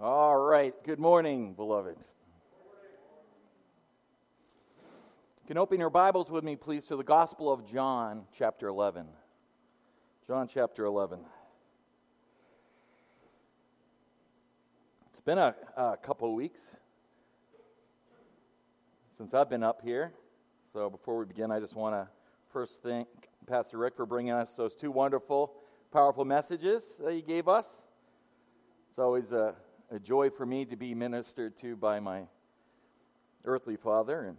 All right. Good morning, beloved. You can open your Bibles with me, please, to the Gospel of John, chapter 11. John, chapter 11. It's been a, a couple weeks since I've been up here. So before we begin, I just want to first thank Pastor Rick for bringing us those two wonderful, powerful messages that he gave us. It's always a, a joy for me to be ministered to by my earthly father. And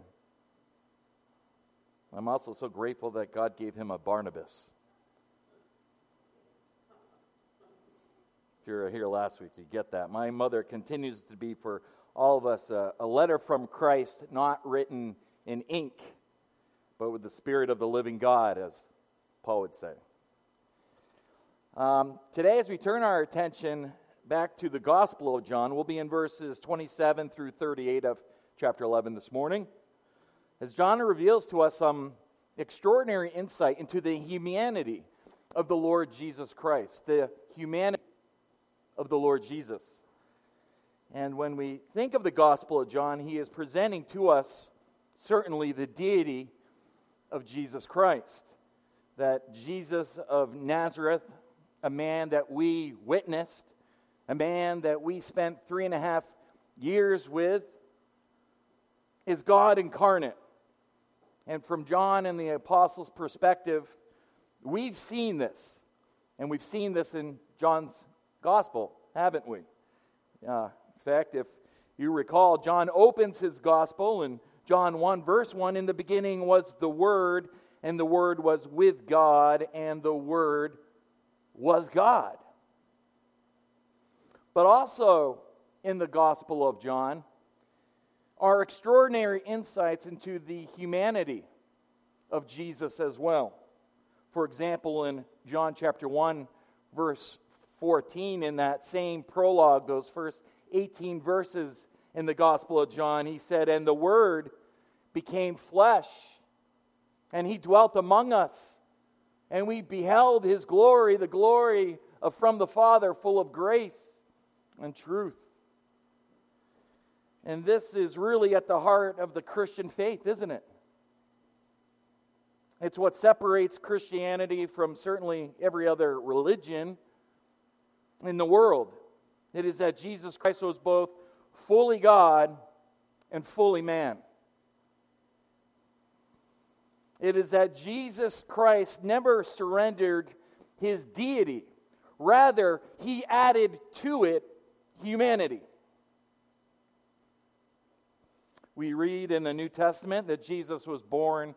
I'm also so grateful that God gave him a Barnabas. If you were here last week, you get that. My mother continues to be for all of us a, a letter from Christ, not written in ink, but with the Spirit of the living God, as Paul would say. Um, today, as we turn our attention back to the Gospel of John, we'll be in verses 27 through 38 of chapter 11 this morning. As John reveals to us some extraordinary insight into the humanity of the Lord Jesus Christ, the humanity of the Lord Jesus. And when we think of the Gospel of John, he is presenting to us certainly the deity of Jesus Christ. That Jesus of Nazareth, a man that we witnessed, a man that we spent three and a half years with, is God incarnate. And from John and the apostles' perspective, we've seen this. And we've seen this in John's gospel, haven't we? Uh, in fact, if you recall, John opens his gospel in John 1, verse 1 In the beginning was the Word, and the Word was with God, and the Word was God. But also in the Gospel of John are extraordinary insights into the humanity of Jesus as well. For example, in John chapter 1, verse 14, in that same prologue, those first 18 verses in the Gospel of John, he said, And the Word became flesh, and he dwelt among us, and we beheld his glory, the glory of from the Father, full of grace and truth. And this is really at the heart of the Christian faith, isn't it? It's what separates Christianity from certainly every other religion in the world. It is that Jesus Christ was both fully God and fully man. It is that Jesus Christ never surrendered his deity. Rather, he added to it humanity. We read in the New Testament that Jesus was born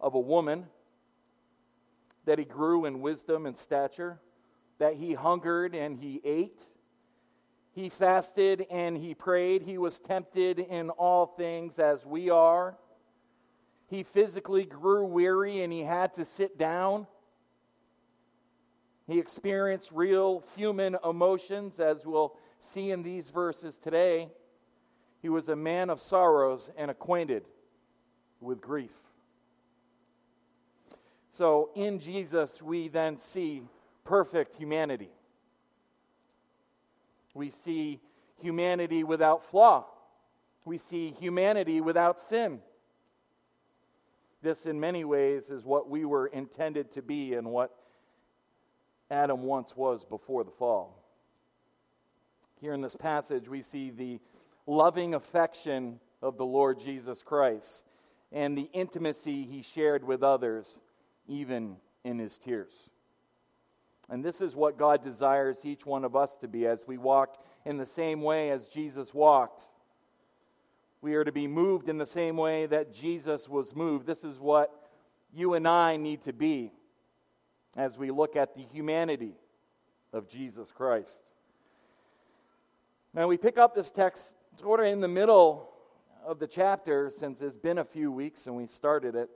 of a woman, that he grew in wisdom and stature, that he hungered and he ate, he fasted and he prayed, he was tempted in all things as we are. He physically grew weary and he had to sit down. He experienced real human emotions, as we'll see in these verses today. He was a man of sorrows and acquainted with grief. So in Jesus, we then see perfect humanity. We see humanity without flaw. We see humanity without sin. This, in many ways, is what we were intended to be and what Adam once was before the fall. Here in this passage, we see the loving affection of the Lord Jesus Christ and the intimacy he shared with others, even in his tears. And this is what God desires each one of us to be as we walk in the same way as Jesus walked. We are to be moved in the same way that Jesus was moved. This is what you and I need to be as we look at the humanity of Jesus Christ. Now, we pick up this text sort of in the middle of the chapter since it's been a few weeks and we started it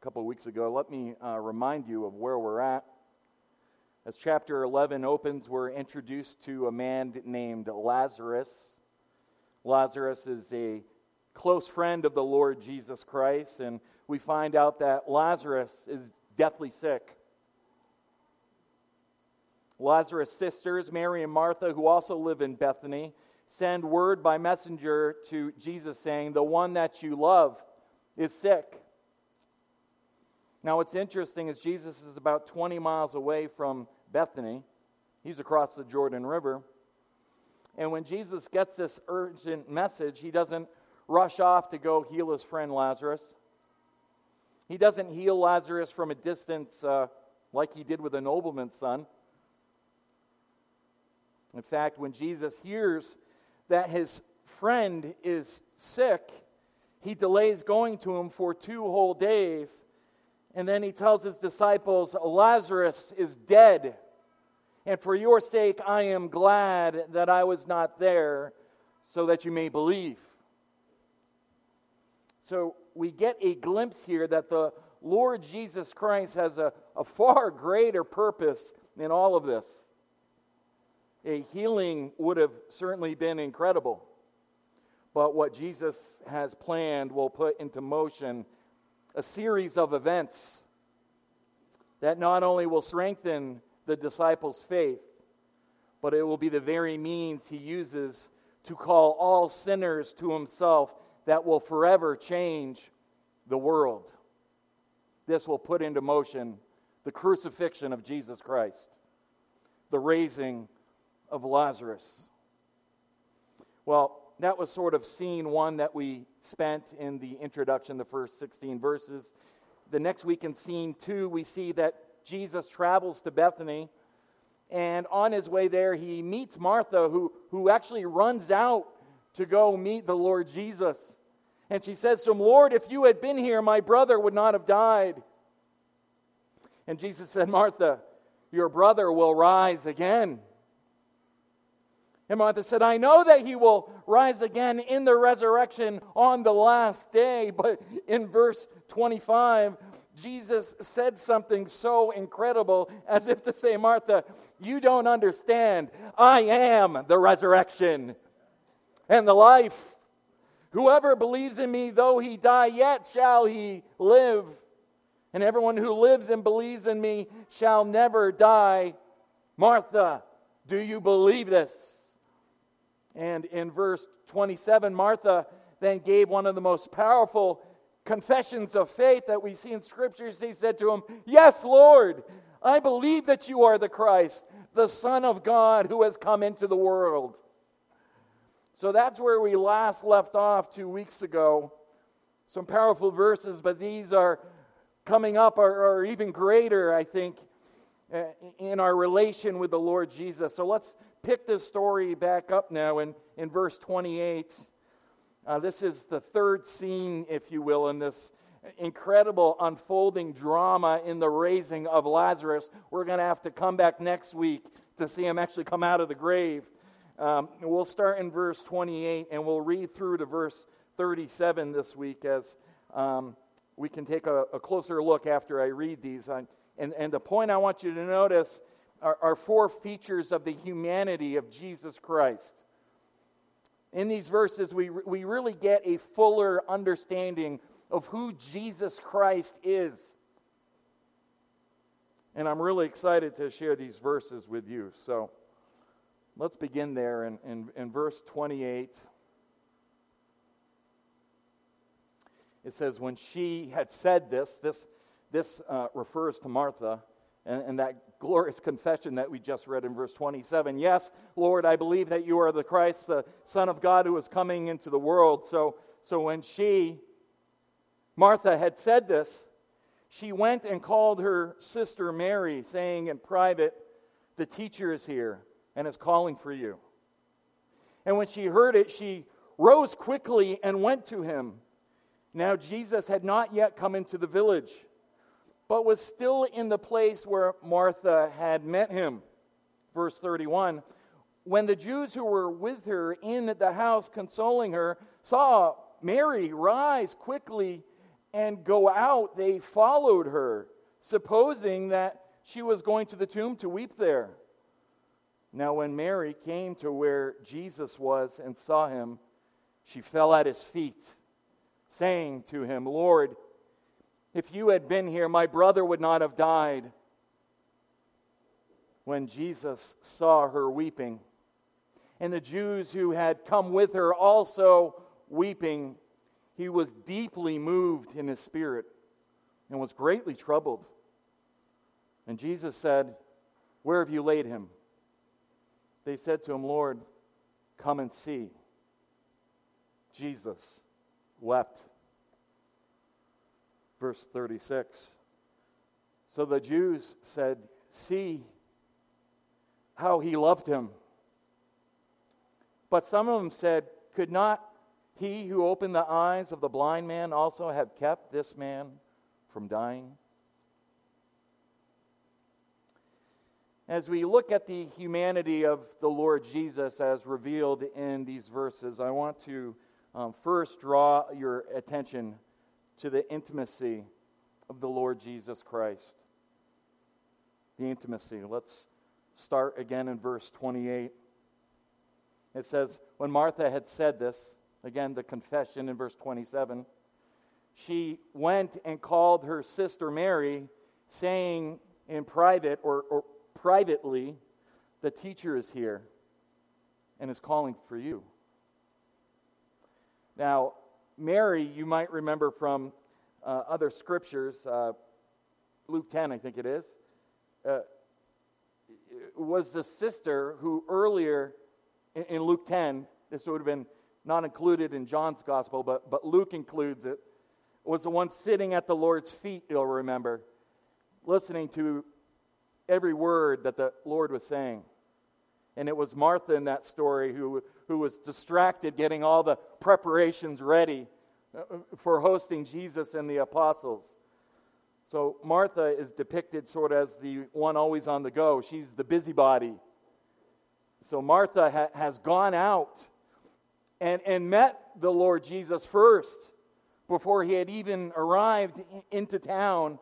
a couple of weeks ago. Let me uh, remind you of where we're at. As chapter 11 opens, we're introduced to a man named Lazarus. Lazarus is a close friend of the Lord Jesus Christ, and we find out that Lazarus is deathly sick. Lazarus' sisters, Mary and Martha, who also live in Bethany, send word by messenger to Jesus saying, The one that you love is sick. Now, what's interesting is Jesus is about 20 miles away from Bethany. He's across the Jordan River. And when Jesus gets this urgent message, he doesn't rush off to go heal his friend Lazarus. He doesn't heal Lazarus from a distance uh, like he did with a nobleman's son. In fact, when Jesus hears that his friend is sick, he delays going to him for two whole days. And then he tells his disciples, Lazarus is dead. And for your sake, I am glad that I was not there so that you may believe. So we get a glimpse here that the Lord Jesus Christ has a, a far greater purpose in all of this. A healing would have certainly been incredible, but what Jesus has planned will put into motion a series of events that not only will strengthen the disciples' faith, but it will be the very means he uses to call all sinners to himself that will forever change the world. This will put into motion the crucifixion of Jesus Christ, the raising of Lazarus. Well, that was sort of scene one that we spent in the introduction, the first 16 verses. The next week in scene two, we see that Jesus travels to Bethany, and on his way there, he meets Martha, who, who actually runs out to go meet the Lord Jesus. And she says to him, Lord, if you had been here, my brother would not have died. And Jesus said, Martha, your brother will rise again. And Martha said, I know that he will rise again in the resurrection on the last day. But in verse 25, Jesus said something so incredible as if to say, Martha, you don't understand. I am the resurrection and the life. Whoever believes in me, though he die, yet shall he live. And everyone who lives and believes in me shall never die. Martha, do you believe this? And in verse 27, Martha then gave one of the most powerful confessions of faith that we see in scriptures. She said to him, Yes, Lord, I believe that you are the Christ, the Son of God who has come into the world. So that's where we last left off two weeks ago. Some powerful verses, but these are coming up are, are even greater, I think, uh, in our relation with the Lord Jesus. So let's pick this story back up now in, in verse 28. Uh, this is the third scene, if you will, in this incredible unfolding drama in the raising of Lazarus. We're going to have to come back next week to see him actually come out of the grave. Um, we'll start in verse 28 and we'll read through to verse 37 this week as um, we can take a, a, closer look after I read these. and, and the point I want you to notice are, are four features of the humanity of Jesus Christ. In these verses, we, we really get a fuller understanding of who Jesus Christ is. And I'm really excited to share these verses with you. So. Let's begin there in, in, in verse 28. It says, When she had said this, this, this uh, refers to Martha and, and that glorious confession that we just read in verse 27. Yes, Lord, I believe that you are the Christ, the Son of God who is coming into the world. So, so when she, Martha, had said this, she went and called her sister Mary, saying in private, The teacher is here and is calling for you. And when she heard it, she rose quickly and went to him. Now, Jesus had not yet come into the village, but was still in the place where Martha had met him. Verse 31 When the Jews who were with her in the house consoling her saw Mary rise quickly and go out, they followed her, supposing that she was going to the tomb to weep there. Now, when Mary came to where Jesus was and saw him, she fell at his feet, saying to him, Lord, if you had been here, my brother would not have died. When Jesus saw her weeping, and the Jews who had come with her also weeping, he was deeply moved in his spirit and was greatly troubled. And Jesus said, Where have you laid him? They said to him, Lord, come and see. Jesus wept. Verse 36. So the Jews said, See how he loved him. But some of them said, Could not he who opened the eyes of the blind man also have kept this man from dying? As we look at the humanity of the Lord Jesus as revealed in these verses, I want to um, first draw your attention to the intimacy of the Lord Jesus Christ. The intimacy. Let's start again in verse 28. It says, When Martha had said this, again, the confession in verse 27, she went and called her sister Mary, saying in private or, or privately, The teacher is here and is calling for you. Now, Mary, you might remember from uh, other scriptures, uh, Luke 10, I think it is, uh, was the sister who earlier in, in Luke 10, this would have been not included in John's gospel, but, but Luke includes it, was the one sitting at the Lord's feet, you'll remember, listening to every word that the Lord was saying. And it was Martha in that story who, who was distracted getting all the preparations ready uh, for hosting Jesus and the apostles. So Martha is depicted sort of as the one always on the go. She's the busybody. So Martha ha- has gone out and, and met the Lord Jesus first before he had even arrived into town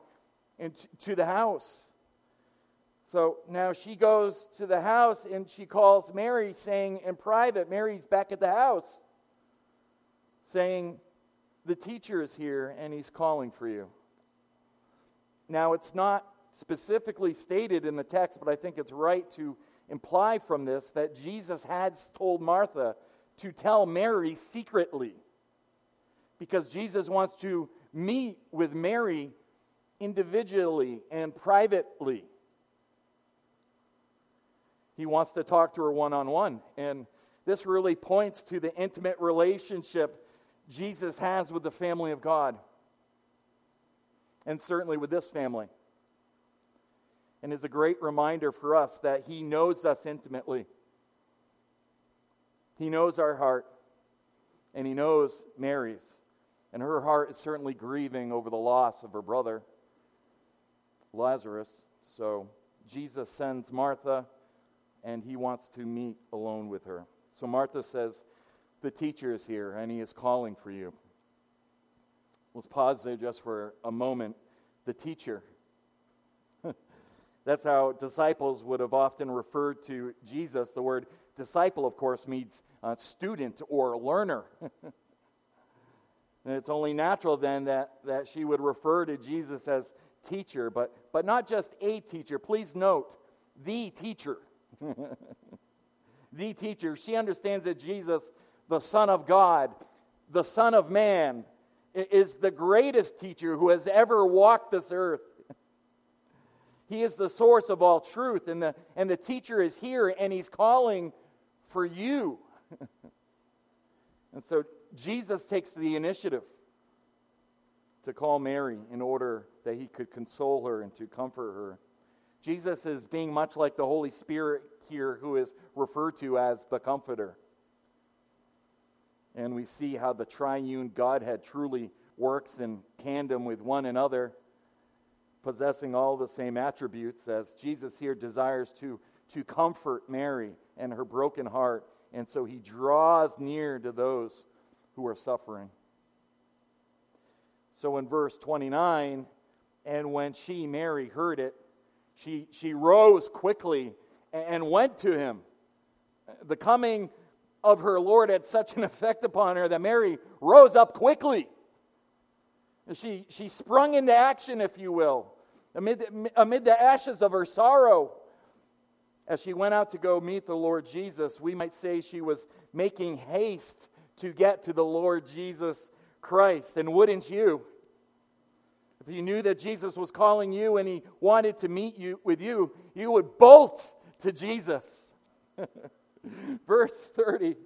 and to the house. So now she goes to the house and she calls Mary, saying in private, Mary's back at the house, saying, The teacher is here and he's calling for you. Now, it's not specifically stated in the text, but I think it's right to imply from this that Jesus had told Martha to tell Mary secretly because Jesus wants to meet with Mary individually and privately. He wants to talk to her one on one. And this really points to the intimate relationship Jesus has with the family of God, and certainly with this family. And is a great reminder for us that He knows us intimately. He knows our heart, and He knows Mary's. And her heart is certainly grieving over the loss of her brother, Lazarus. So Jesus sends Martha and he wants to meet alone with her. So Martha says, The teacher is here, and he is calling for you. Let's pause there just for a moment. The teacher. That's how disciples would have often referred to Jesus. The word disciple, of course, means uh, student or learner. and it's only natural then that, that she would refer to Jesus as teacher, but, but not just a teacher. Please note, the teacher. the teacher. She understands that Jesus, the Son of God, the Son of Man, is the greatest teacher who has ever walked this earth. He is the source of all truth, and the, and the teacher is here, and he's calling for you. and so Jesus takes the initiative to call Mary in order that he could console her and to comfort her. Jesus is being much like the Holy Spirit here, who is referred to as the Comforter. And we see how the triune Godhead truly works in tandem with one another, possessing all the same attributes, as Jesus here desires to, to comfort Mary and her broken heart. And so he draws near to those who are suffering. So in verse 29, and when she, Mary, heard it, she, she rose quickly and went to him. The coming of her Lord had such an effect upon her that Mary rose up quickly. She, she sprung into action, if you will, amid amid the ashes of her sorrow. As she went out to go meet the Lord Jesus, we might say she was making haste to get to the Lord Jesus Christ. And wouldn't you? If you knew that Jesus was calling you and he wanted to meet you with you, you would bolt to Jesus. Verse 30.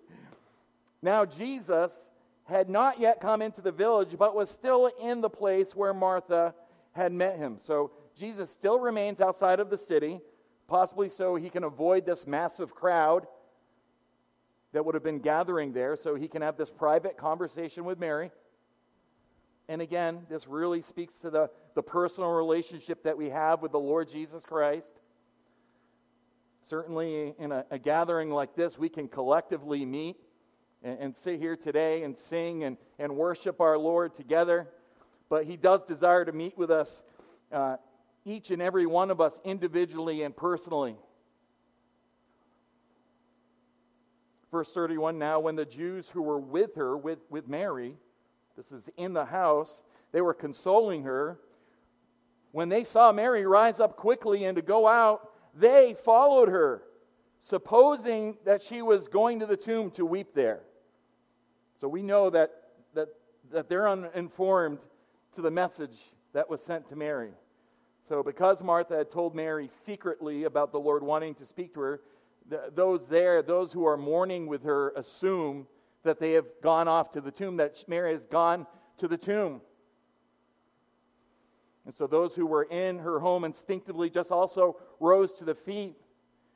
Now Jesus had not yet come into the village, but was still in the place where Martha had met him. So Jesus still remains outside of the city, possibly so he can avoid this massive crowd that would have been gathering there, so he can have this private conversation with Mary. And again, this really speaks to the, the personal relationship that we have with the Lord Jesus Christ. Certainly, in a, a gathering like this, we can collectively meet and, and, sit here today and sing and, and worship our Lord together. But He does desire to meet with us, uh, each and every one of us, individually and personally. Verse 31 Now, when the Jews who were with her, with, with Mary, this is in the house, they were consoling her. When they saw Mary rise up quickly and to go out, they followed her, supposing that she was going to the tomb to weep there. So we know that, that, that they're uninformed to the message that was sent to Mary. So, because Martha had told Mary secretly about the Lord wanting to speak to her, those there, those who are mourning with her, assume that they have gone off to the tomb, that Mary has gone to the tomb. And so those who were in her home instinctively just also rose to the feet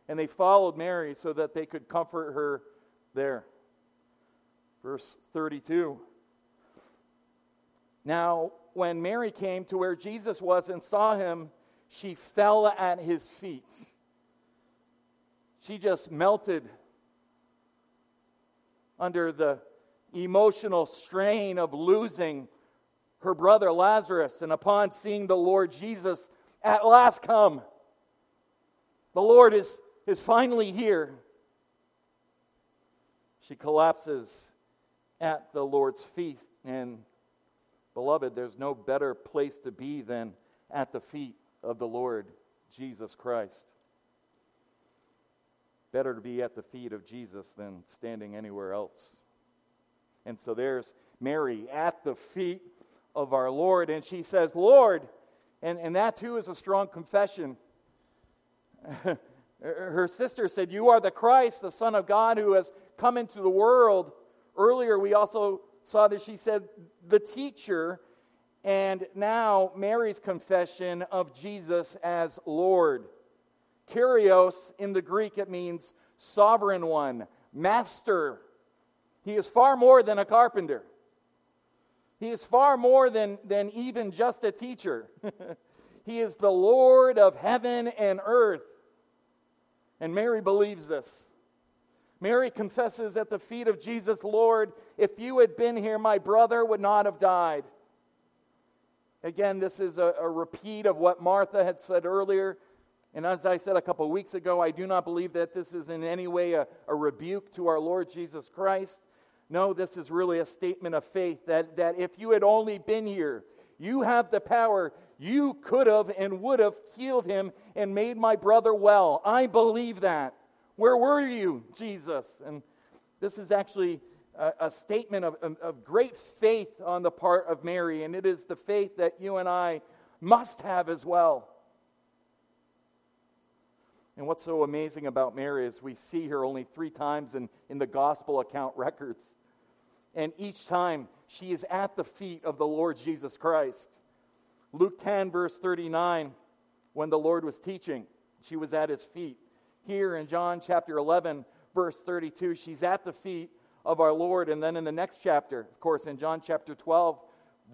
and they followed Mary so that they could comfort her there. Verse 32. Now, when Mary came to where Jesus was and saw him, she fell at his feet. She just melted under the emotional strain of losing her brother Lazarus, and upon seeing the Lord Jesus at last come, the Lord is, is finally here. She collapses at the Lord's feet, and beloved, there's no better place to be than at the feet of the Lord Jesus Christ. Better to be at the feet of Jesus than standing anywhere else. And so there's Mary at the feet of our Lord, and she says, Lord, and, and that too is a strong confession. Her sister said, You are the Christ, the Son of God, who has come into the world. Earlier, we also saw that she said, The teacher. And now, Mary's confession of Jesus as Lord. Kyrios in the Greek, it means sovereign one, master. He is far more than a carpenter. He is far more than, than even just a teacher. he is the Lord of heaven and earth. And Mary believes this. Mary confesses at the feet of Jesus, Lord, if you had been here, my brother would not have died. Again, this is a, a repeat of what Martha had said earlier and as I said a couple of weeks ago, I do not believe that this is in any way a, a, rebuke to our Lord Jesus Christ. No, this is really a statement of faith that, that if you had only been here, you have the power, you could have and would have healed him and made my brother well. I believe that. Where were you, Jesus? And this is actually a, a statement of, of, of great faith on the part of Mary, and it is the faith that you and I must have as well. And what's so amazing about Mary is we see her only three times in, in the gospel account records. And each time she is at the feet of the Lord Jesus Christ. Luke 10, verse 39, when the Lord was teaching, she was at his feet. Here in John chapter 11, verse 32, she's at the feet of our Lord. And then in the next chapter, of course, in John chapter 12,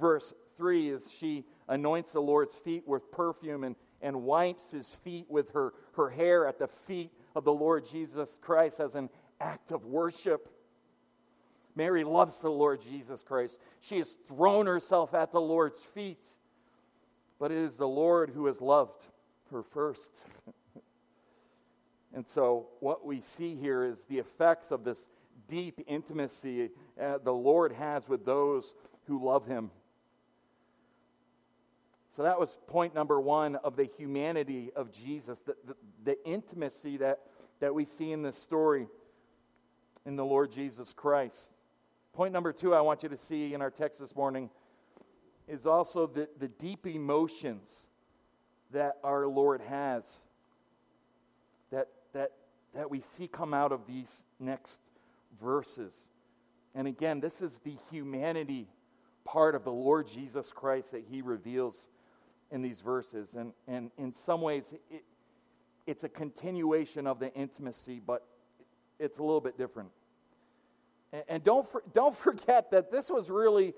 verse 3, is she anoints the Lord's feet with perfume and and wipes his feet with her, her hair at the feet of the Lord Jesus Christ as an act of worship. Mary loves the Lord Jesus Christ. She has thrown herself at the Lord's feet, but it is the Lord who has loved her first. and so, what we see here is the effects of this deep intimacy uh, the Lord has with those who love him. So that was point number one of the humanity of Jesus, the, the, the intimacy that, that we see in this story in the Lord Jesus Christ. Point number two, I want you to see in our text this morning is also the, the deep emotions that our Lord has that, that, that we see come out of these next verses. And again, this is the humanity part of the Lord Jesus Christ that he reveals in these verses. And, and in some ways, it, it's a continuation of the intimacy, but it's a little bit different. And, and don't, for, don't forget that this was really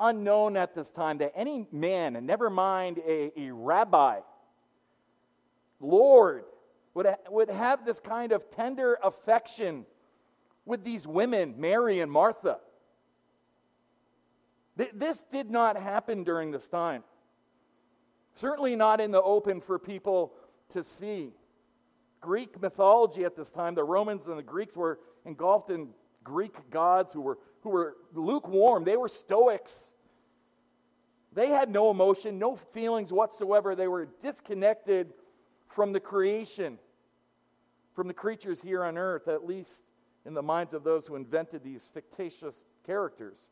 unknown at this time that any man, and never mind a, a rabbi, Lord, would, would have this kind of tender affection with these women, Mary and Martha. Th- this did not happen during this time. Certainly not in the open for people to see. Greek mythology at this time, the Romans and the Greeks were engulfed in Greek gods who were, who were lukewarm. They were Stoics. They had no emotion, no feelings whatsoever. They were disconnected from the creation, from the creatures here on earth, at least in the minds of those who invented these fictitious characters.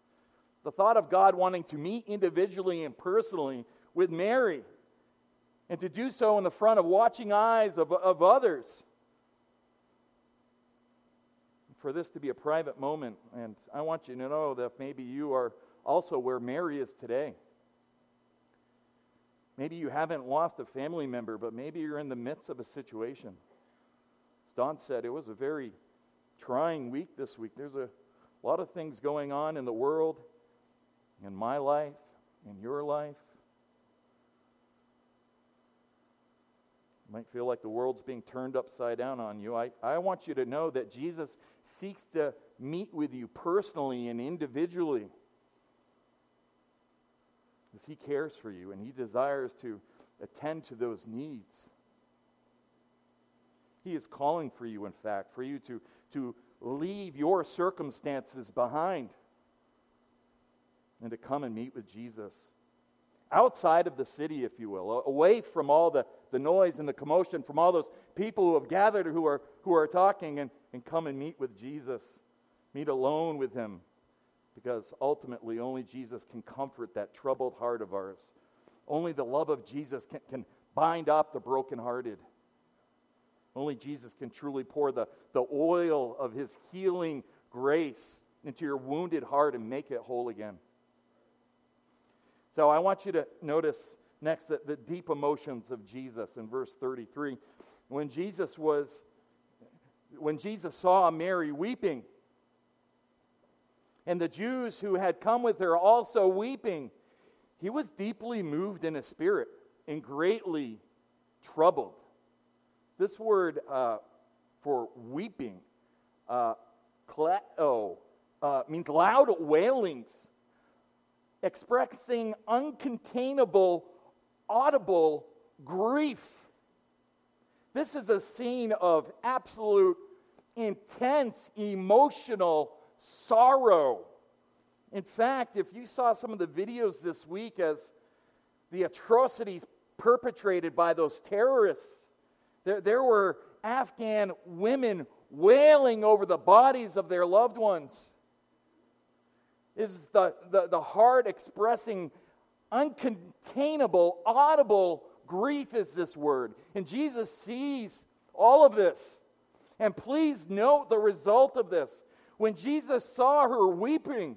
The thought of God wanting to meet individually and personally with Mary and to do so in the front of watching eyes of, of others. For this to be a private moment, and I want you to know that maybe you are also where Mary is today. Maybe you haven't lost a family member, but maybe you're in the midst of a situation. As Don said, it was a very trying week this week. There's a lot of things going on in the world, in my life, in your life. You might feel like the world's being turned upside down on you. I, I want you to know that Jesus seeks to meet with you personally and individually because He cares for you and He desires to attend to those needs. He is calling for you, in fact, for you to, to leave your circumstances behind and to come and meet with Jesus. Outside of the city, if you will, away from all the, the noise and the commotion, from all those people who have gathered who are, who are talking, and, and come and meet with Jesus. Meet alone with Him because ultimately only Jesus can comfort that troubled heart of ours. Only the love of Jesus can, can bind up the brokenhearted. Only Jesus can truly pour the, the oil of his healing grace into your wounded heart and make it whole again. So I want you to notice next the, the deep emotions of Jesus in verse 33. When Jesus was when Jesus saw Mary weeping, and the Jews who had come with her also weeping. He was deeply moved in his spirit and greatly troubled. This word uh, for weeping, uh, kleo, uh, means loud wailings, expressing uncontainable, audible grief. This is a scene of absolute, intense, emotional sorrow. In fact, if you saw some of the videos this week as the atrocities perpetrated by those terrorists, there, there were Afghan women wailing over the bodies of their loved ones. Is the, the, the heart expressing uncontainable, audible grief, is this word. And Jesus sees all of this. And please note the result of this. When Jesus saw her weeping,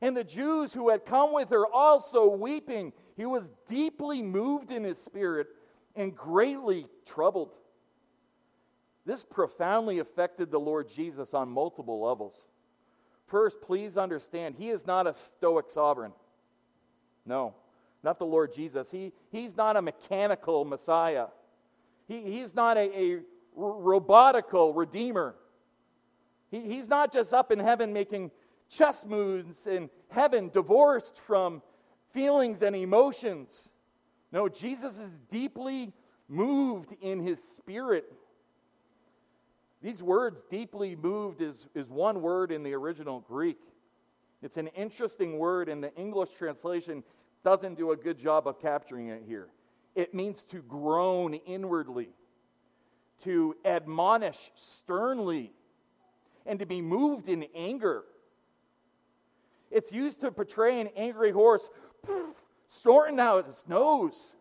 and the Jews who had come with her also weeping, he was deeply moved in his spirit and greatly troubled. This profoundly affected the Lord Jesus on multiple levels. First, please understand, he is not a stoic sovereign. No, not the Lord Jesus. He, he's not a mechanical Messiah. He, he's not a, a robotical redeemer. He, he's not just up in heaven making chess moves in heaven, divorced from feelings and emotions. No, Jesus is deeply moved in his spirit. These words, deeply moved, is, is one word in the original Greek. It's an interesting word and the English translation. doesn't do a good job of capturing it here. It means to groan inwardly, to admonish sternly, and to be moved in anger. It's used to portray an angry horse snorting out his nose.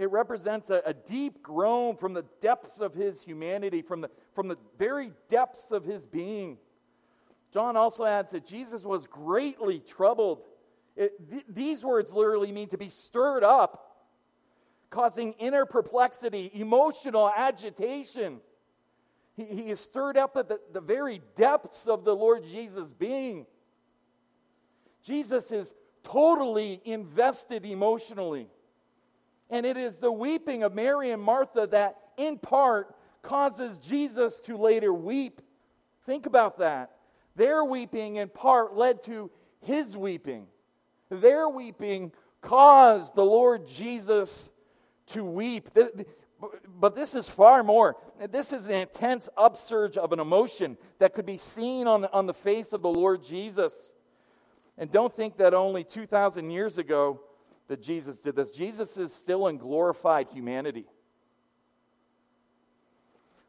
It represents a, a, deep groan from the depths of his humanity, from the, from the very depths of his being. John also adds that Jesus was greatly troubled. It, th- these words literally mean to be stirred up, causing inner perplexity, emotional agitation. He, he is stirred up at the, the very depths of the Lord Jesus being. Jesus is totally invested emotionally. And it is the weeping of Mary and Martha that, in part, causes Jesus to later weep. Think about that. Their weeping, in part, led to his weeping. Their weeping caused the Lord Jesus to weep. But this is far more. This is an intense upsurge of an emotion that could be seen on the, on the face of the Lord Jesus. And don't think that only 2,000 years ago that Jesus did this. Jesus is still in glorified humanity.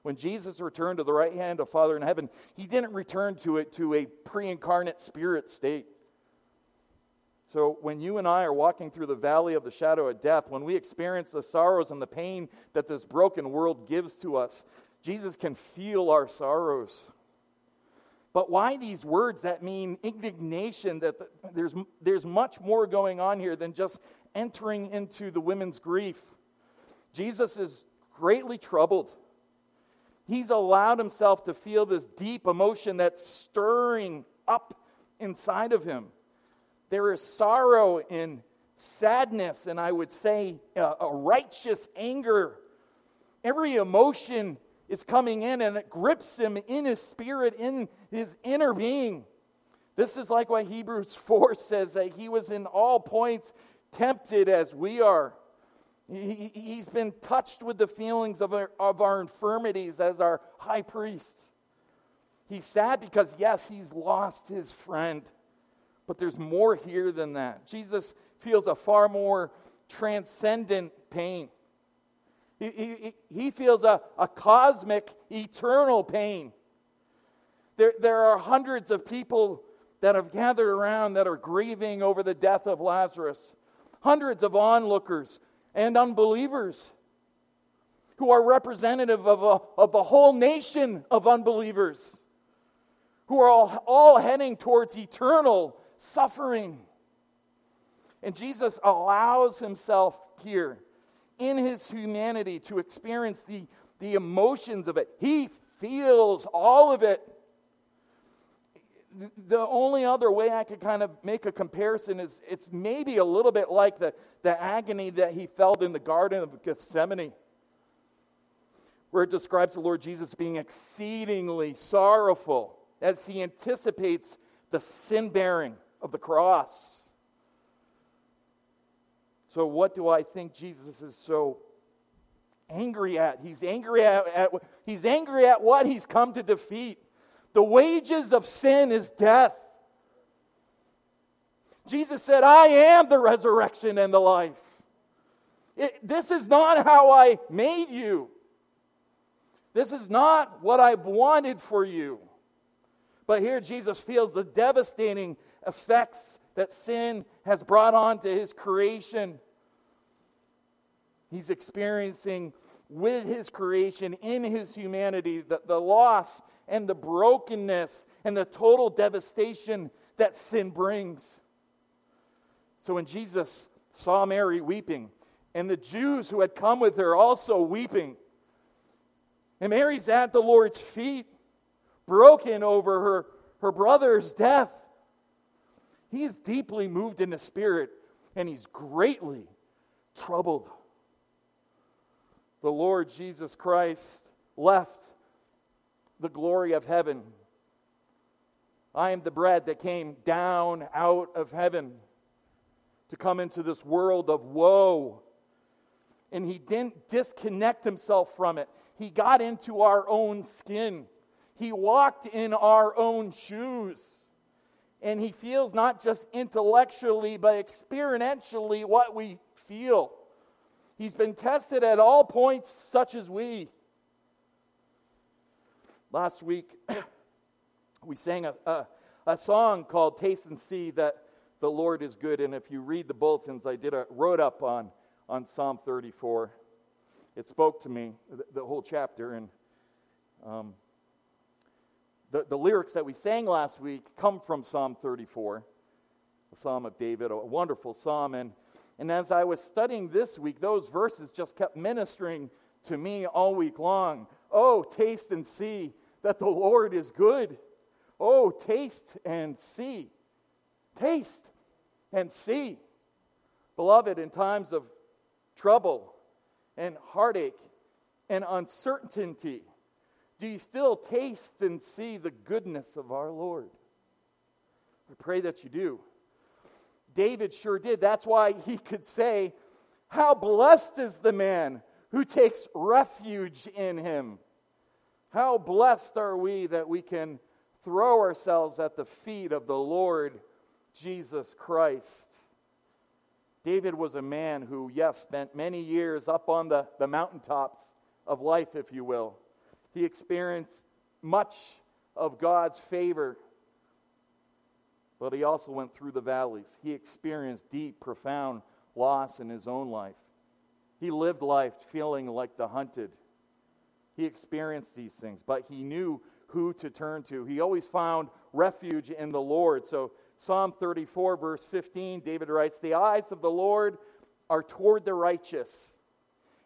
When Jesus returned to the right hand of Father in heaven, he didn't return to it to a pre incarnate spirit state. So, when you and I are walking through the valley of the shadow of death, when we experience the sorrows and the pain that this broken world gives to us, Jesus can feel our sorrows. But why these words that mean indignation? That the, there's, there's much more going on here than just entering into the women's grief. Jesus is greatly troubled. He's allowed himself to feel this deep emotion that's stirring up inside of him. There is sorrow and sadness, and I would say a, a righteous anger. Every emotion is coming in and it grips him in his spirit, in his inner being. This is like what Hebrews 4 says that he was in all points tempted as we are. He, has been touched with the feelings of our, of our infirmities as our high priest. He's sad because, yes, he's lost his friend. But there's more here than that. Jesus feels a far more transcendent pain. He, he, feels a, a cosmic, eternal pain. There, there are hundreds of people that have gathered around that are grieving over the death of Lazarus, hundreds of onlookers and unbelievers who are representative of, a, of the whole nation of unbelievers who are all, all heading towards eternal suffering. And Jesus allows himself here in his humanity to experience the, the emotions of it. He feels all of it. The only other way I could kind of make a comparison is it's maybe a little bit like the, the agony that he felt in the Garden of Gethsemane, where it describes the Lord Jesus being exceedingly sorrowful as he anticipates the sin bearing of the cross. So, what do I think Jesus is so angry at? He's angry at, at, he's angry at what he's come to defeat. The wages of sin is death. Jesus said, I am the resurrection and the life. It, this is not how I made you. This is not what I've wanted for you. But here Jesus feels the devastating effects that sin has brought on to his creation. He's experiencing with his creation in his humanity the, the loss and the brokenness and the total devastation that sin brings. So when Jesus saw Mary weeping, and the Jews who had come with her also weeping, and Mary's at the Lord's feet, broken over her, her brother's death. He is deeply moved in the spirit and he's greatly troubled. The Lord Jesus Christ left the glory of heaven. I am the bread that came down out of heaven to come into this world of woe. And he didn't disconnect himself from it. He got into our own skin. He walked in our own shoes. And he feels not just intellectually, but experientially what we feel. He's been tested at all points, such as we. Last week, we sang a, a, a, song called Taste and See that the Lord is good. And if you read the bulletins, I did a wrote up on, on Psalm 34. It spoke to me, the, the whole chapter. And um, the, the lyrics that we sang last week come from Psalm 34, the Psalm of David, a wonderful psalm. And and as I was studying this week, those verses just kept ministering to me all week long. Oh, taste and see that the Lord is good. Oh, taste and see. Taste and see. Beloved, in times of trouble and heartache and uncertainty, do you still taste and see the goodness of our Lord? I pray that you do. David sure did. That's why he could say, How blessed is the man who takes refuge in him. How blessed are we that we can throw ourselves at the feet of the Lord Jesus Christ. David was a man who, yes, spent many years up on the, the mountaintops of life, if you will. He experienced much of God's favor but he also went through the valleys. He experienced deep, profound loss in his own life. He lived life feeling like the hunted. He experienced these things, but he knew who to turn to. He always found refuge in the Lord. So, Psalm 34, verse 15, David writes, The eyes of the Lord are toward the righteous,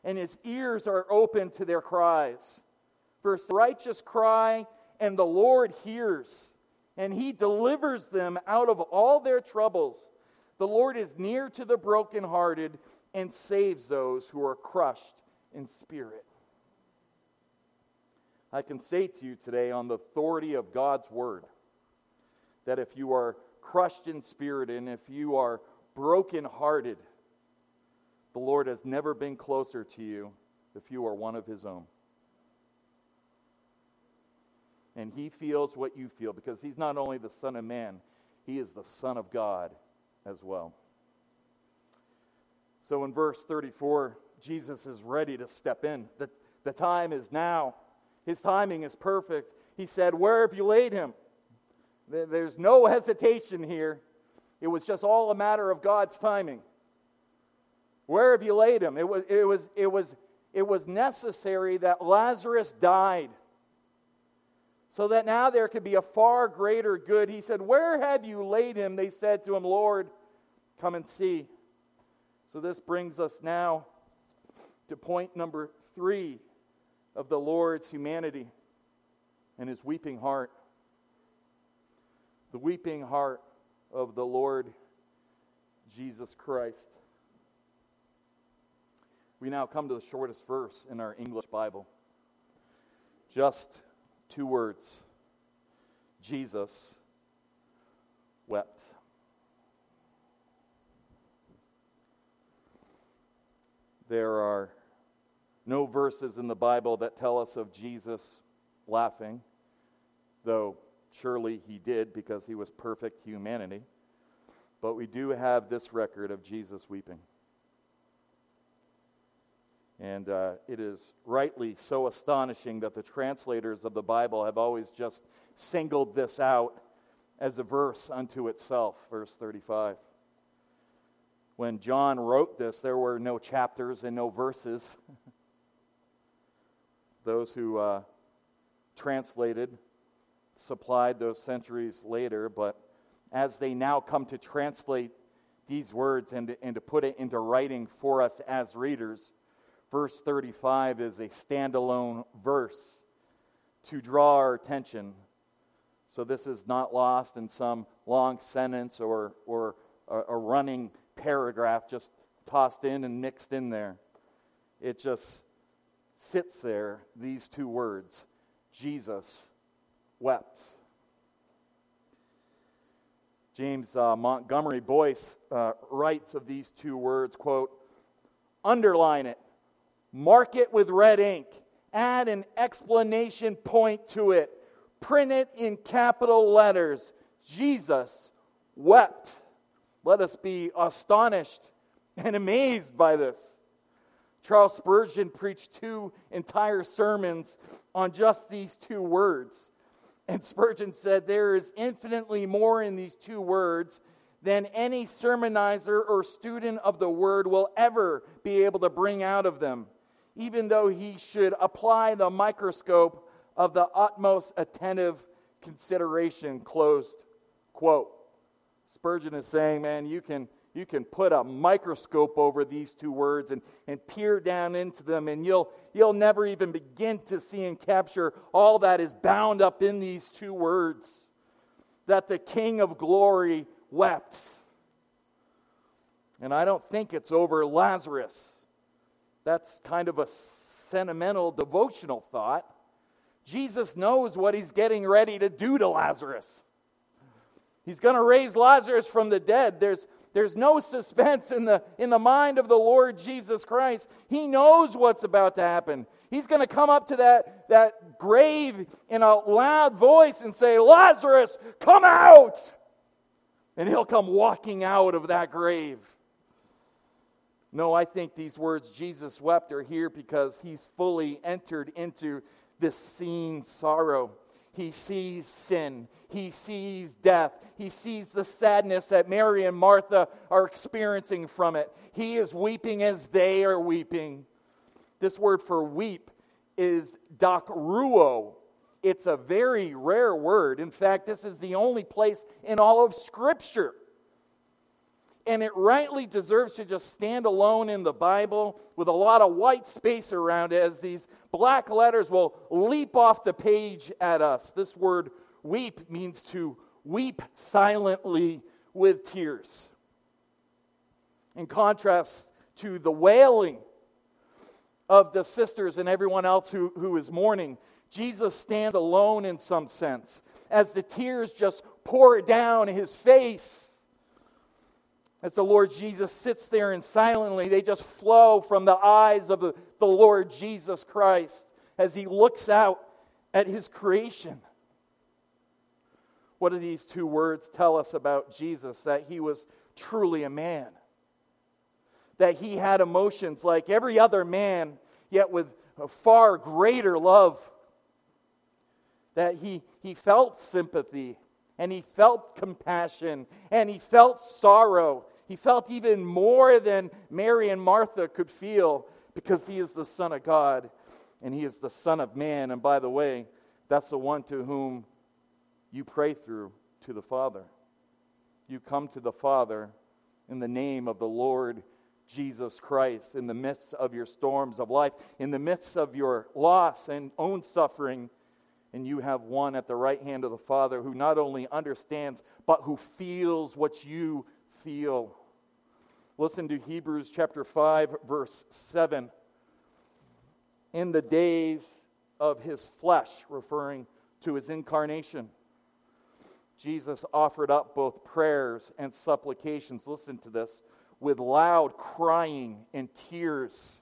and his ears are open to their cries. Verse, righteous cry, and the Lord hears and he delivers them out of all their troubles. The Lord is near to the brokenhearted and saves those who are crushed in spirit. I can say to you today, on the authority of God's word, that if you are crushed in spirit and if you are brokenhearted, the Lord has never been closer to you if you are one of his own and he feels what you feel because he's not only the Son of Man, he is the Son of God as well. So in verse 34, Jesus is ready to step in. The, the time is now. His timing is perfect. He said, Where have you laid him? There's no hesitation here. It was just all a matter of God's timing. Where have you laid him? It was, it was, it was, it was necessary that Lazarus died so that now there could be a far greater good. He said, Where have you laid him? They said to him, Lord, come and see. So this brings us now to point number three of the Lord's humanity and his weeping heart. The weeping heart of the Lord Jesus Christ. We now come to the shortest verse in our English Bible. Just Two words Jesus wept. There are no verses in the Bible that tell us of Jesus laughing, though surely he did because he was perfect humanity. But we do have this record of Jesus weeping. And uh, it is rightly so astonishing that the translators of the Bible have always just singled this out as a verse unto itself, verse 35. When John wrote this, there were no chapters and no verses. Those who uh, translated supplied those centuries later, but as they now come to translate these words and, and to put it into writing for us as readers, verse 35 is a standalone verse to draw our attention. So this is not lost in some long sentence or, or a, a running paragraph just tossed in and mixed in there. It just sits there, these two words Jesus wept. James uh, Montgomery Boice uh, writes of these two words, quote, underline it, Mark it with red ink. Add an explanation point to it. Print it in capital letters. Jesus wept. Let us be astonished and amazed by this. Charles Spurgeon preached two entire sermons on just these two words. And Spurgeon said, There is infinitely more in these two words than any sermonizer or student of the word will ever be able to bring out of them, even though he should apply the microscope of the utmost attentive consideration. Closed quote. Spurgeon is saying, man, you can, you can put a microscope over these two words and, and peer down into them, and you'll, you'll never even begin to see and capture all that is bound up in these two words. That the King of glory wept. And I don't think it's over Lazarus. That's kind of a sentimental, devotional thought. Jesus knows what he's getting ready to do to Lazarus. He's going to raise Lazarus from the dead. There's, there's no suspense in the, in the mind of the Lord Jesus Christ. He knows what's about to happen. He's going to come up to that, that grave in a loud voice and say, Lazarus, come out! And he'll come walking out of that grave. No, I think these words, Jesus wept, are here because he's fully entered into this scene sorrow. He sees sin. He sees death. He sees the sadness that Mary and Martha are experiencing from it. He is weeping as they are weeping. This word for weep is dakruo. It's a very rare word. In fact, this is the only place in all of Scripture and it rightly deserves to just stand alone in the Bible with a lot of white space around it as these black letters will leap off the page at us. This word weep means to weep silently with tears. In contrast to the wailing of the sisters and everyone else who, who is mourning, Jesus stands alone in some sense as the tears just pour down his face as the Lord Jesus sits there and silently, they just flow from the eyes of the, the Lord Jesus Christ as he looks out at his creation. What do these two words tell us about Jesus? That he was truly a man, that he had emotions like every other man, yet with a far greater love, that he, he felt sympathy and he felt compassion and he felt sorrow he felt even more than Mary and Martha could feel because he is the Son of God and he is the Son of Man. And by the way, that's the one to whom you pray through to the Father. You come to the Father in the name of the Lord Jesus Christ in the midst of your storms of life, in the midst of your loss and own suffering. And you have one at the right hand of the Father who not only understands, but who feels what you feel. Listen to Hebrews chapter 5, verse 7. In the days of his flesh, referring to his incarnation, Jesus offered up both prayers and supplications. Listen to this with loud crying and tears.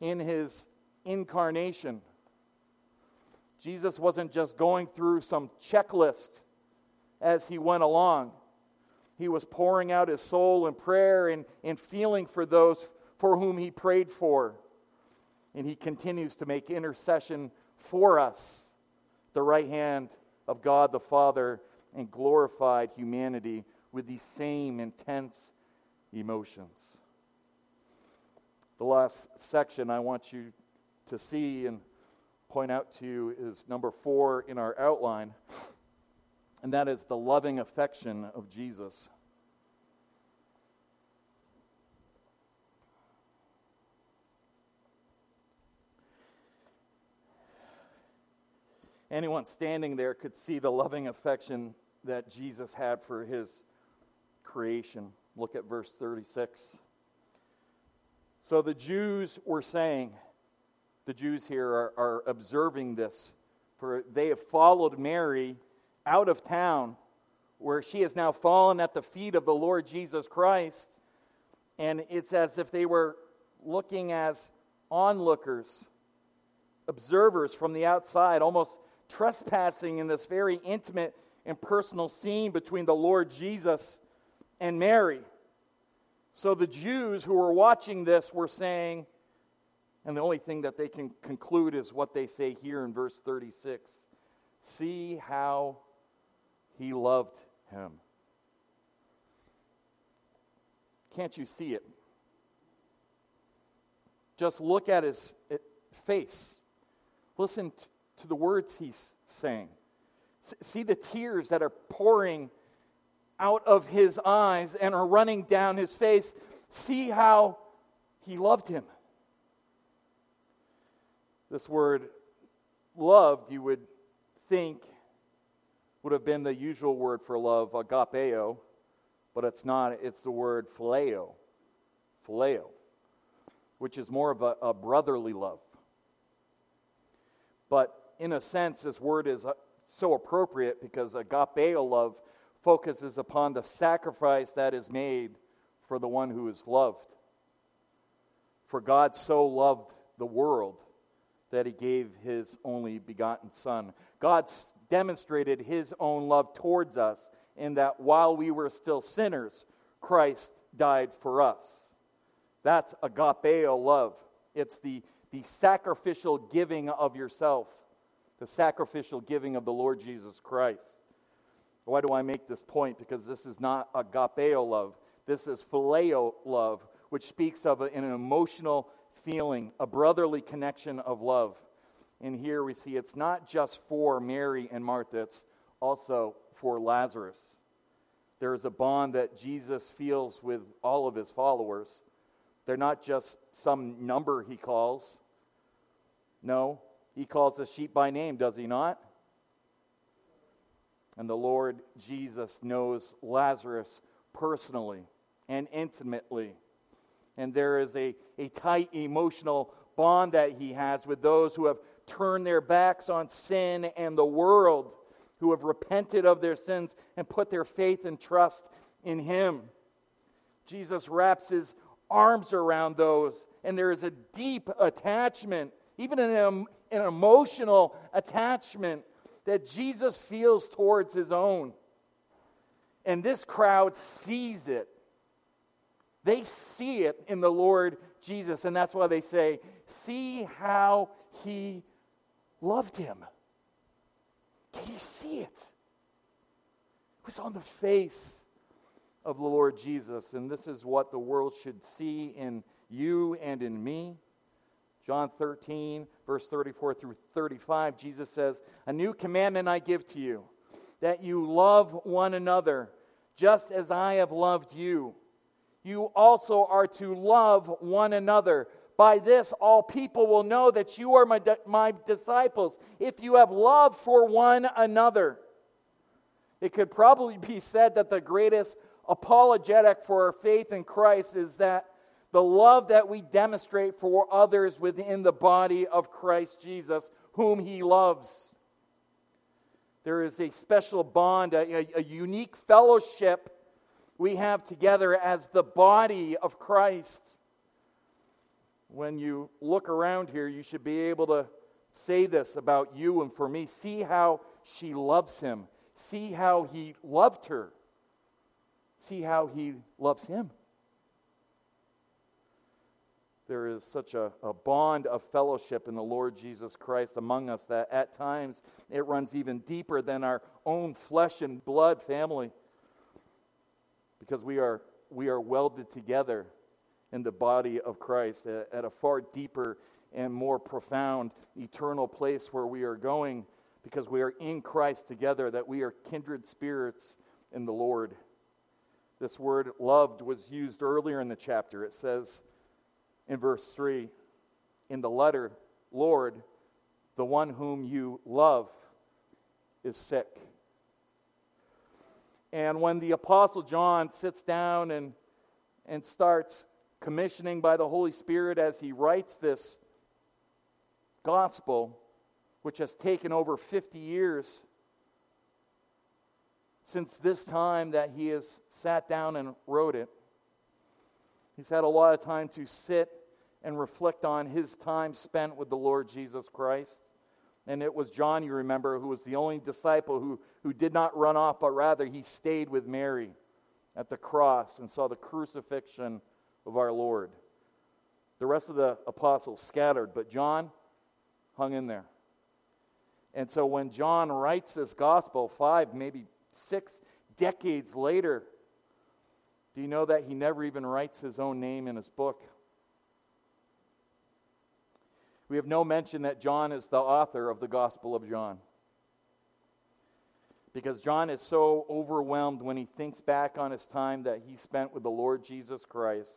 In his incarnation, Jesus wasn't just going through some checklist as he went along. He was pouring out his soul in prayer and, and feeling for those for whom he prayed for. And he continues to make intercession for us, the right hand of God the Father, and glorified humanity with these same intense emotions. The last section I want you to see and point out to you is number four in our outline and that is the loving affection of Jesus. Anyone standing there could see the loving affection that Jesus had for his creation. Look at verse 36. So the Jews were saying, the Jews here are, are observing this, for they have followed Mary out of town, where she has now fallen at the feet of the Lord Jesus Christ. And it's as if they were looking as onlookers, observers from the outside, almost trespassing in this very intimate and personal scene between the Lord Jesus and Mary. So the Jews who were watching this were saying, and the only thing that they can conclude is what they say here in verse 36 See how he loved him. Can't you see it? Just look at his eh, face. Listen to the words he's saying. See the tears that are pouring out of his eyes and are running down his face. See how he loved him. This word loved, you would think, would have been the usual word for love, agapeo, but it's not. It's the word phileo. Phileo, which is more of a, a brotherly love. But in a sense, this word is uh, so appropriate because agapeo love focuses upon the sacrifice that is made for the one who is loved. For God so loved the world that he gave his only begotten Son. God demonstrated his own love towards us in that while we were still sinners, Christ died for us. That's agapeo love. It's the, the sacrificial giving of yourself, the sacrificial giving of the Lord Jesus Christ. Why do I make this point? Because this is not agapeo love. This is phileo love, which speaks of an emotional feeling, a brotherly connection of love. And here we see it's not just for Mary and Martha, it's also for Lazarus. There is a bond that Jesus feels with all of his followers. They're not just some number he calls. No, he calls the sheep by name, does he not? And the Lord Jesus knows Lazarus personally and intimately. And there is a, a tight emotional bond that he has with those who have turned their backs on sin and the world, who have repented of their sins and put their faith and trust in him. Jesus wraps his arms around those, and there is a deep attachment, even an, an emotional attachment that Jesus feels towards his own. And this crowd sees it. They see it in the Lord Jesus. And that's why they say, See how he loved him. Can you see it? It was on the face of the Lord Jesus. And this is what the world should see in you and in me. John 13, verse 34 through 35, Jesus says, A new commandment I give to you, that you love one another, just as I have loved you. You also are to love one another. By this, all people will know that you are my, my disciples, if you have love for one another. It could probably be said that the greatest apologetic for our faith in Christ is that the love that we demonstrate for others within the body of Christ Jesus, whom he loves. There is a special bond, a, a, unique fellowship we have together as the body of Christ. When you look around here, you should be able to say this about you and for me. See how she loves him. See how he loved her. See how he loves him there is such a, a, bond of fellowship in the Lord Jesus Christ among us that at times it runs even deeper than our own flesh and blood family because we are, we are welded together in the body of Christ at, at a far deeper and more profound eternal place where we are going because we are in Christ together, that we are kindred spirits in the Lord. This word loved was used earlier in the chapter. It says, in verse 3 in the letter, Lord, the one whom you love is sick. And when the Apostle John sits down and, and starts commissioning by the Holy Spirit as he writes this gospel, which has taken over 50 years since this time that he has sat down and wrote it, He's had a lot of time to sit and reflect on his time spent with the Lord Jesus Christ, And it was John, you remember, who was the only disciple who, who did not run off, but rather he stayed with Mary at the cross and saw the crucifixion of our Lord. The rest of the apostles scattered, but John hung in there. And so when John writes this gospel, five, maybe six decades later, do you know that he never even writes his own name in his book? We have no mention that John is the author of the Gospel of John. Because John is so overwhelmed when he thinks back on his time that he spent with the Lord Jesus Christ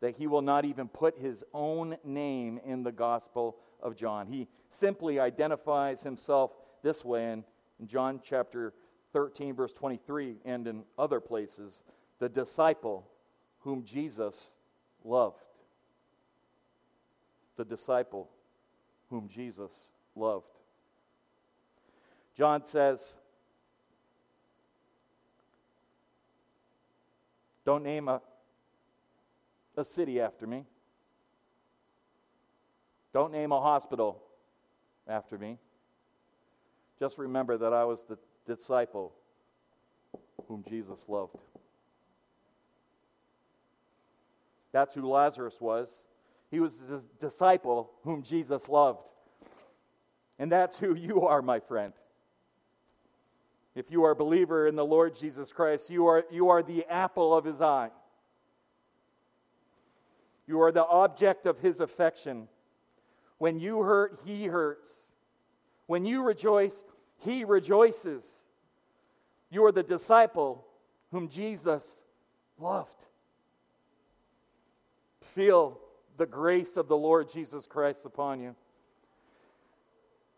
that he will not even put his own name in the Gospel of John. He simply identifies himself this way in, in John chapter 13, verse 23, and in other places the disciple whom Jesus loved. The disciple whom Jesus loved. John says, Don't name a, a city after me. Don't name a hospital after me. Just remember that I was the disciple whom Jesus loved. That's who Lazarus was. He was the disciple whom Jesus loved. And that's who you are, my friend. If you are a believer in the Lord Jesus Christ, you are, you are the apple of his eye. You are the object of his affection. When you hurt, he hurts. When you rejoice, he rejoices. You are the disciple whom Jesus loved. Feel the grace of the Lord Jesus Christ upon you.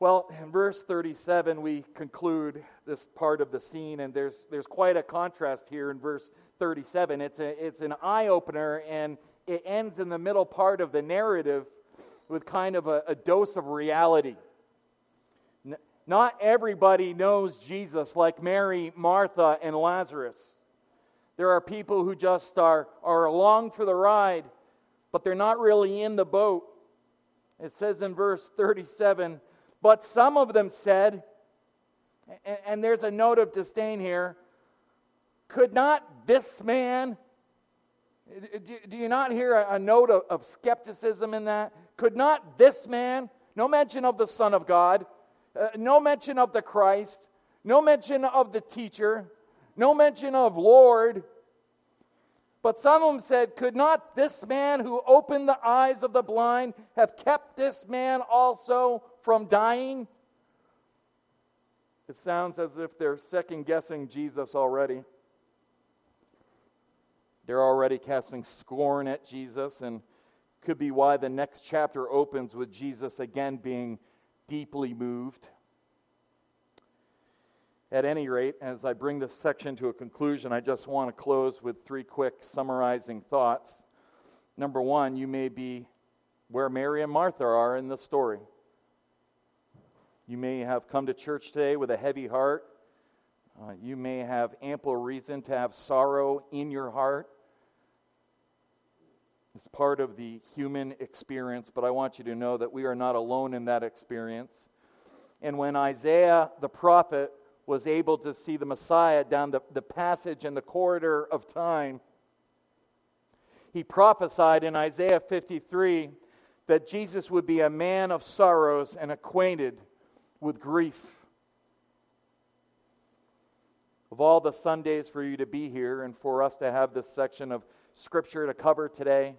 Well, in verse 37, we conclude this part of the scene, and there's, there's quite a contrast here in verse 37. It's, a, it's an eye opener, and it ends in the middle part of the narrative with kind of a, a dose of reality. N- not everybody knows Jesus like Mary, Martha, and Lazarus. There are people who just are, are along for the ride, but they're not really in the boat. It says in verse 37 But some of them said, and, there's a note of disdain here, could not this man, do, you not hear a, note of, of skepticism in that? Could not this man, no mention of the Son of God, uh, no mention of the Christ, no mention of the teacher, no mention of Lord, but some of them said, Could not this man who opened the eyes of the blind have kept this man also from dying? It sounds as if they're second guessing Jesus already. They're already casting scorn at Jesus, and could be why the next chapter opens with Jesus again being deeply moved. At any rate, as I bring this section to a conclusion, I just want to close with three quick summarizing thoughts. Number one, you may be where Mary and Martha are in the story. You may have come to church today with a heavy heart. Uh, you may have ample reason to have sorrow in your heart. It's part of the human experience, but I want you to know that we are not alone in that experience. And when Isaiah the prophet was able to see the Messiah down the, the passage in the corridor of time, he prophesied in Isaiah 53 that Jesus would be a man of sorrows and acquainted with grief. Of all the Sundays for you to be here and for us to have this section of Scripture to cover today,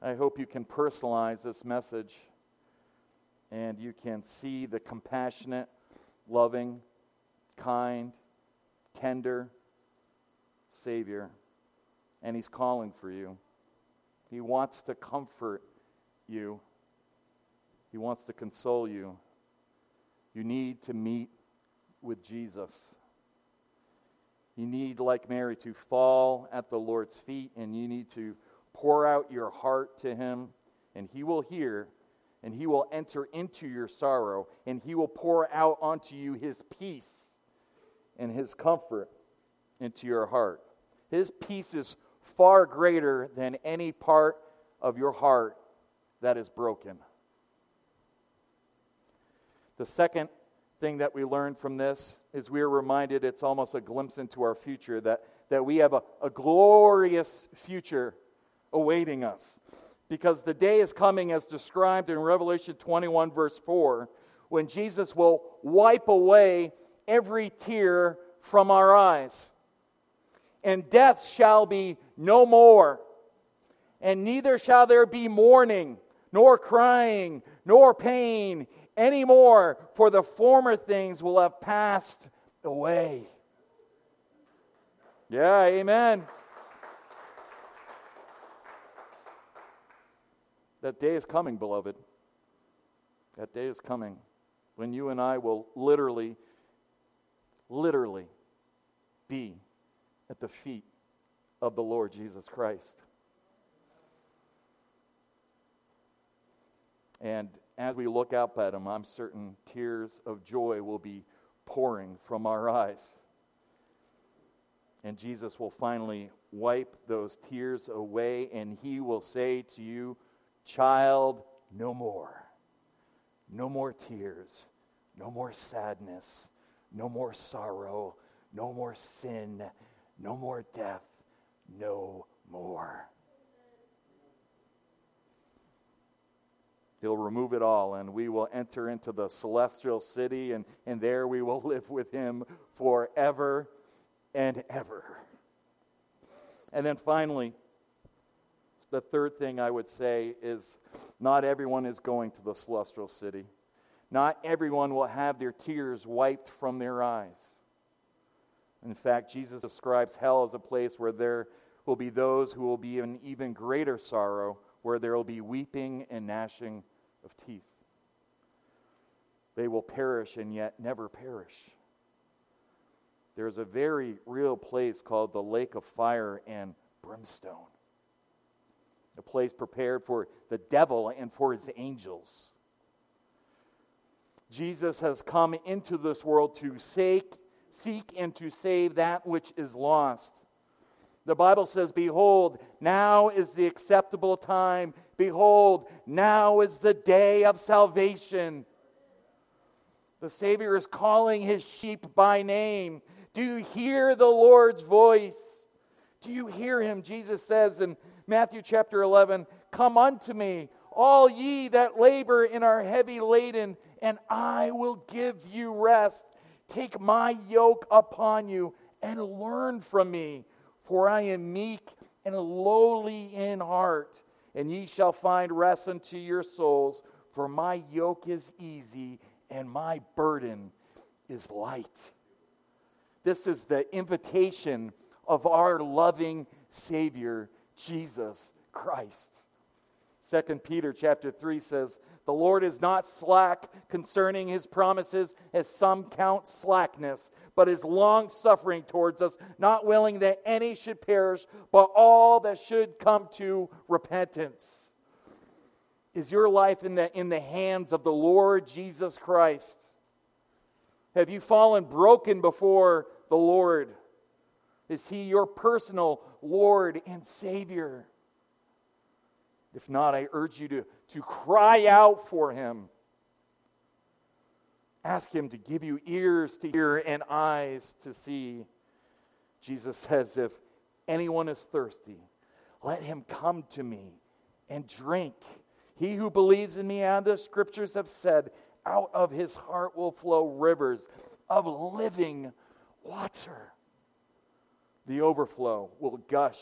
I hope you can personalize this message and you can see the compassionate, loving, kind, tender Savior, and He's calling for you. He wants to comfort you, He wants to console you. You need to meet with Jesus. You need, like Mary, to fall at the Lord's feet, and you need to pour out your heart to Him, and He will hear, and He will enter into your sorrow, and He will pour out onto you His peace and His comfort into your heart. His peace is far greater than any part of your heart that is broken. The second thing that we learn from this is we are reminded it's almost a glimpse into our future that, that we have a, a glorious future awaiting us. Because the day is coming, as described in Revelation 21, verse 4, when Jesus will wipe away every tear from our eyes. And death shall be no more, and neither shall there be mourning, nor crying, nor pain anymore, for the former things will have passed away. Yeah, amen. That day is coming, beloved. That day is coming when you and I will literally, literally be at the feet of the Lord Jesus Christ. And as we look up at him, I'm certain tears of joy will be pouring from our eyes. And Jesus will finally wipe those tears away, and he will say to you, Child, no more. No more tears. No more sadness. No more sorrow. No more sin. No more death. No more. He'll remove it all, and we will enter into the celestial city, and, and there we will live with Him forever and ever. And then finally, the third thing I would say is not everyone is going to the celestial city. Not everyone will have their tears wiped from their eyes. In fact, Jesus describes hell as a place where there will be those who will be in even greater sorrow, where there will be weeping and gnashing of teeth. They will perish and yet never perish. There's a very real place called the lake of fire and brimstone a place prepared for the devil and for his angels. Jesus has come into this world to seek, seek and to save that which is lost. The Bible says, Behold, now is the acceptable time. Behold, now is the day of salvation. The Savior is calling his sheep by name. Do you hear the Lord's voice? Do you hear him? Jesus says in Matthew chapter 11 Come unto me, all ye that labor and are heavy laden, and I will give you rest. Take my yoke upon you and learn from me, for I am meek and lowly in heart, and ye shall find rest unto your souls. For my yoke is easy and my burden is light. This is the invitation of our loving Savior Jesus Christ. 2 Peter chapter 3 says, The Lord is not slack concerning his promises, as some count slackness, but is long suffering towards us, not willing that any should perish, but all that should come to repentance. Is your life in the, in the hands of the Lord Jesus Christ? Have you fallen broken before the Lord? Is he your personal Lord and Savior? If not, I urge you to, to cry out for him. Ask him to give you ears to hear and eyes to see. Jesus says, If anyone is thirsty, let him come to me and drink. He who believes in me, and the scriptures have said, out of his heart will flow rivers of living water the overflow will gush.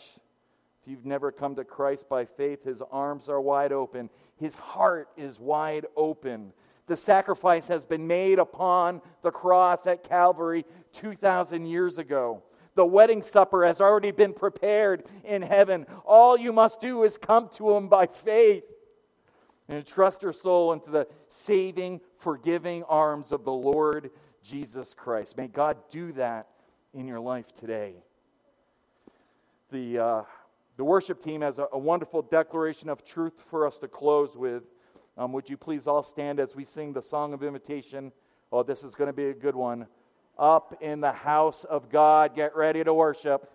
You've never come to Christ by faith, his arms are wide open, his heart is wide open. The sacrifice has been made upon the cross at Calvary 2,000 years ago. The wedding supper has already been prepared in heaven. All you must do is come to him by faith and trust your soul into the saving, forgiving arms of the Lord Jesus Christ. May God do that in your life today the, uh, the worship team has a, a, wonderful declaration of truth for us to close with. Um, would you please all stand as we sing the song of invitation? Oh, this is going to be a good one. Up in the house of God, get ready to worship.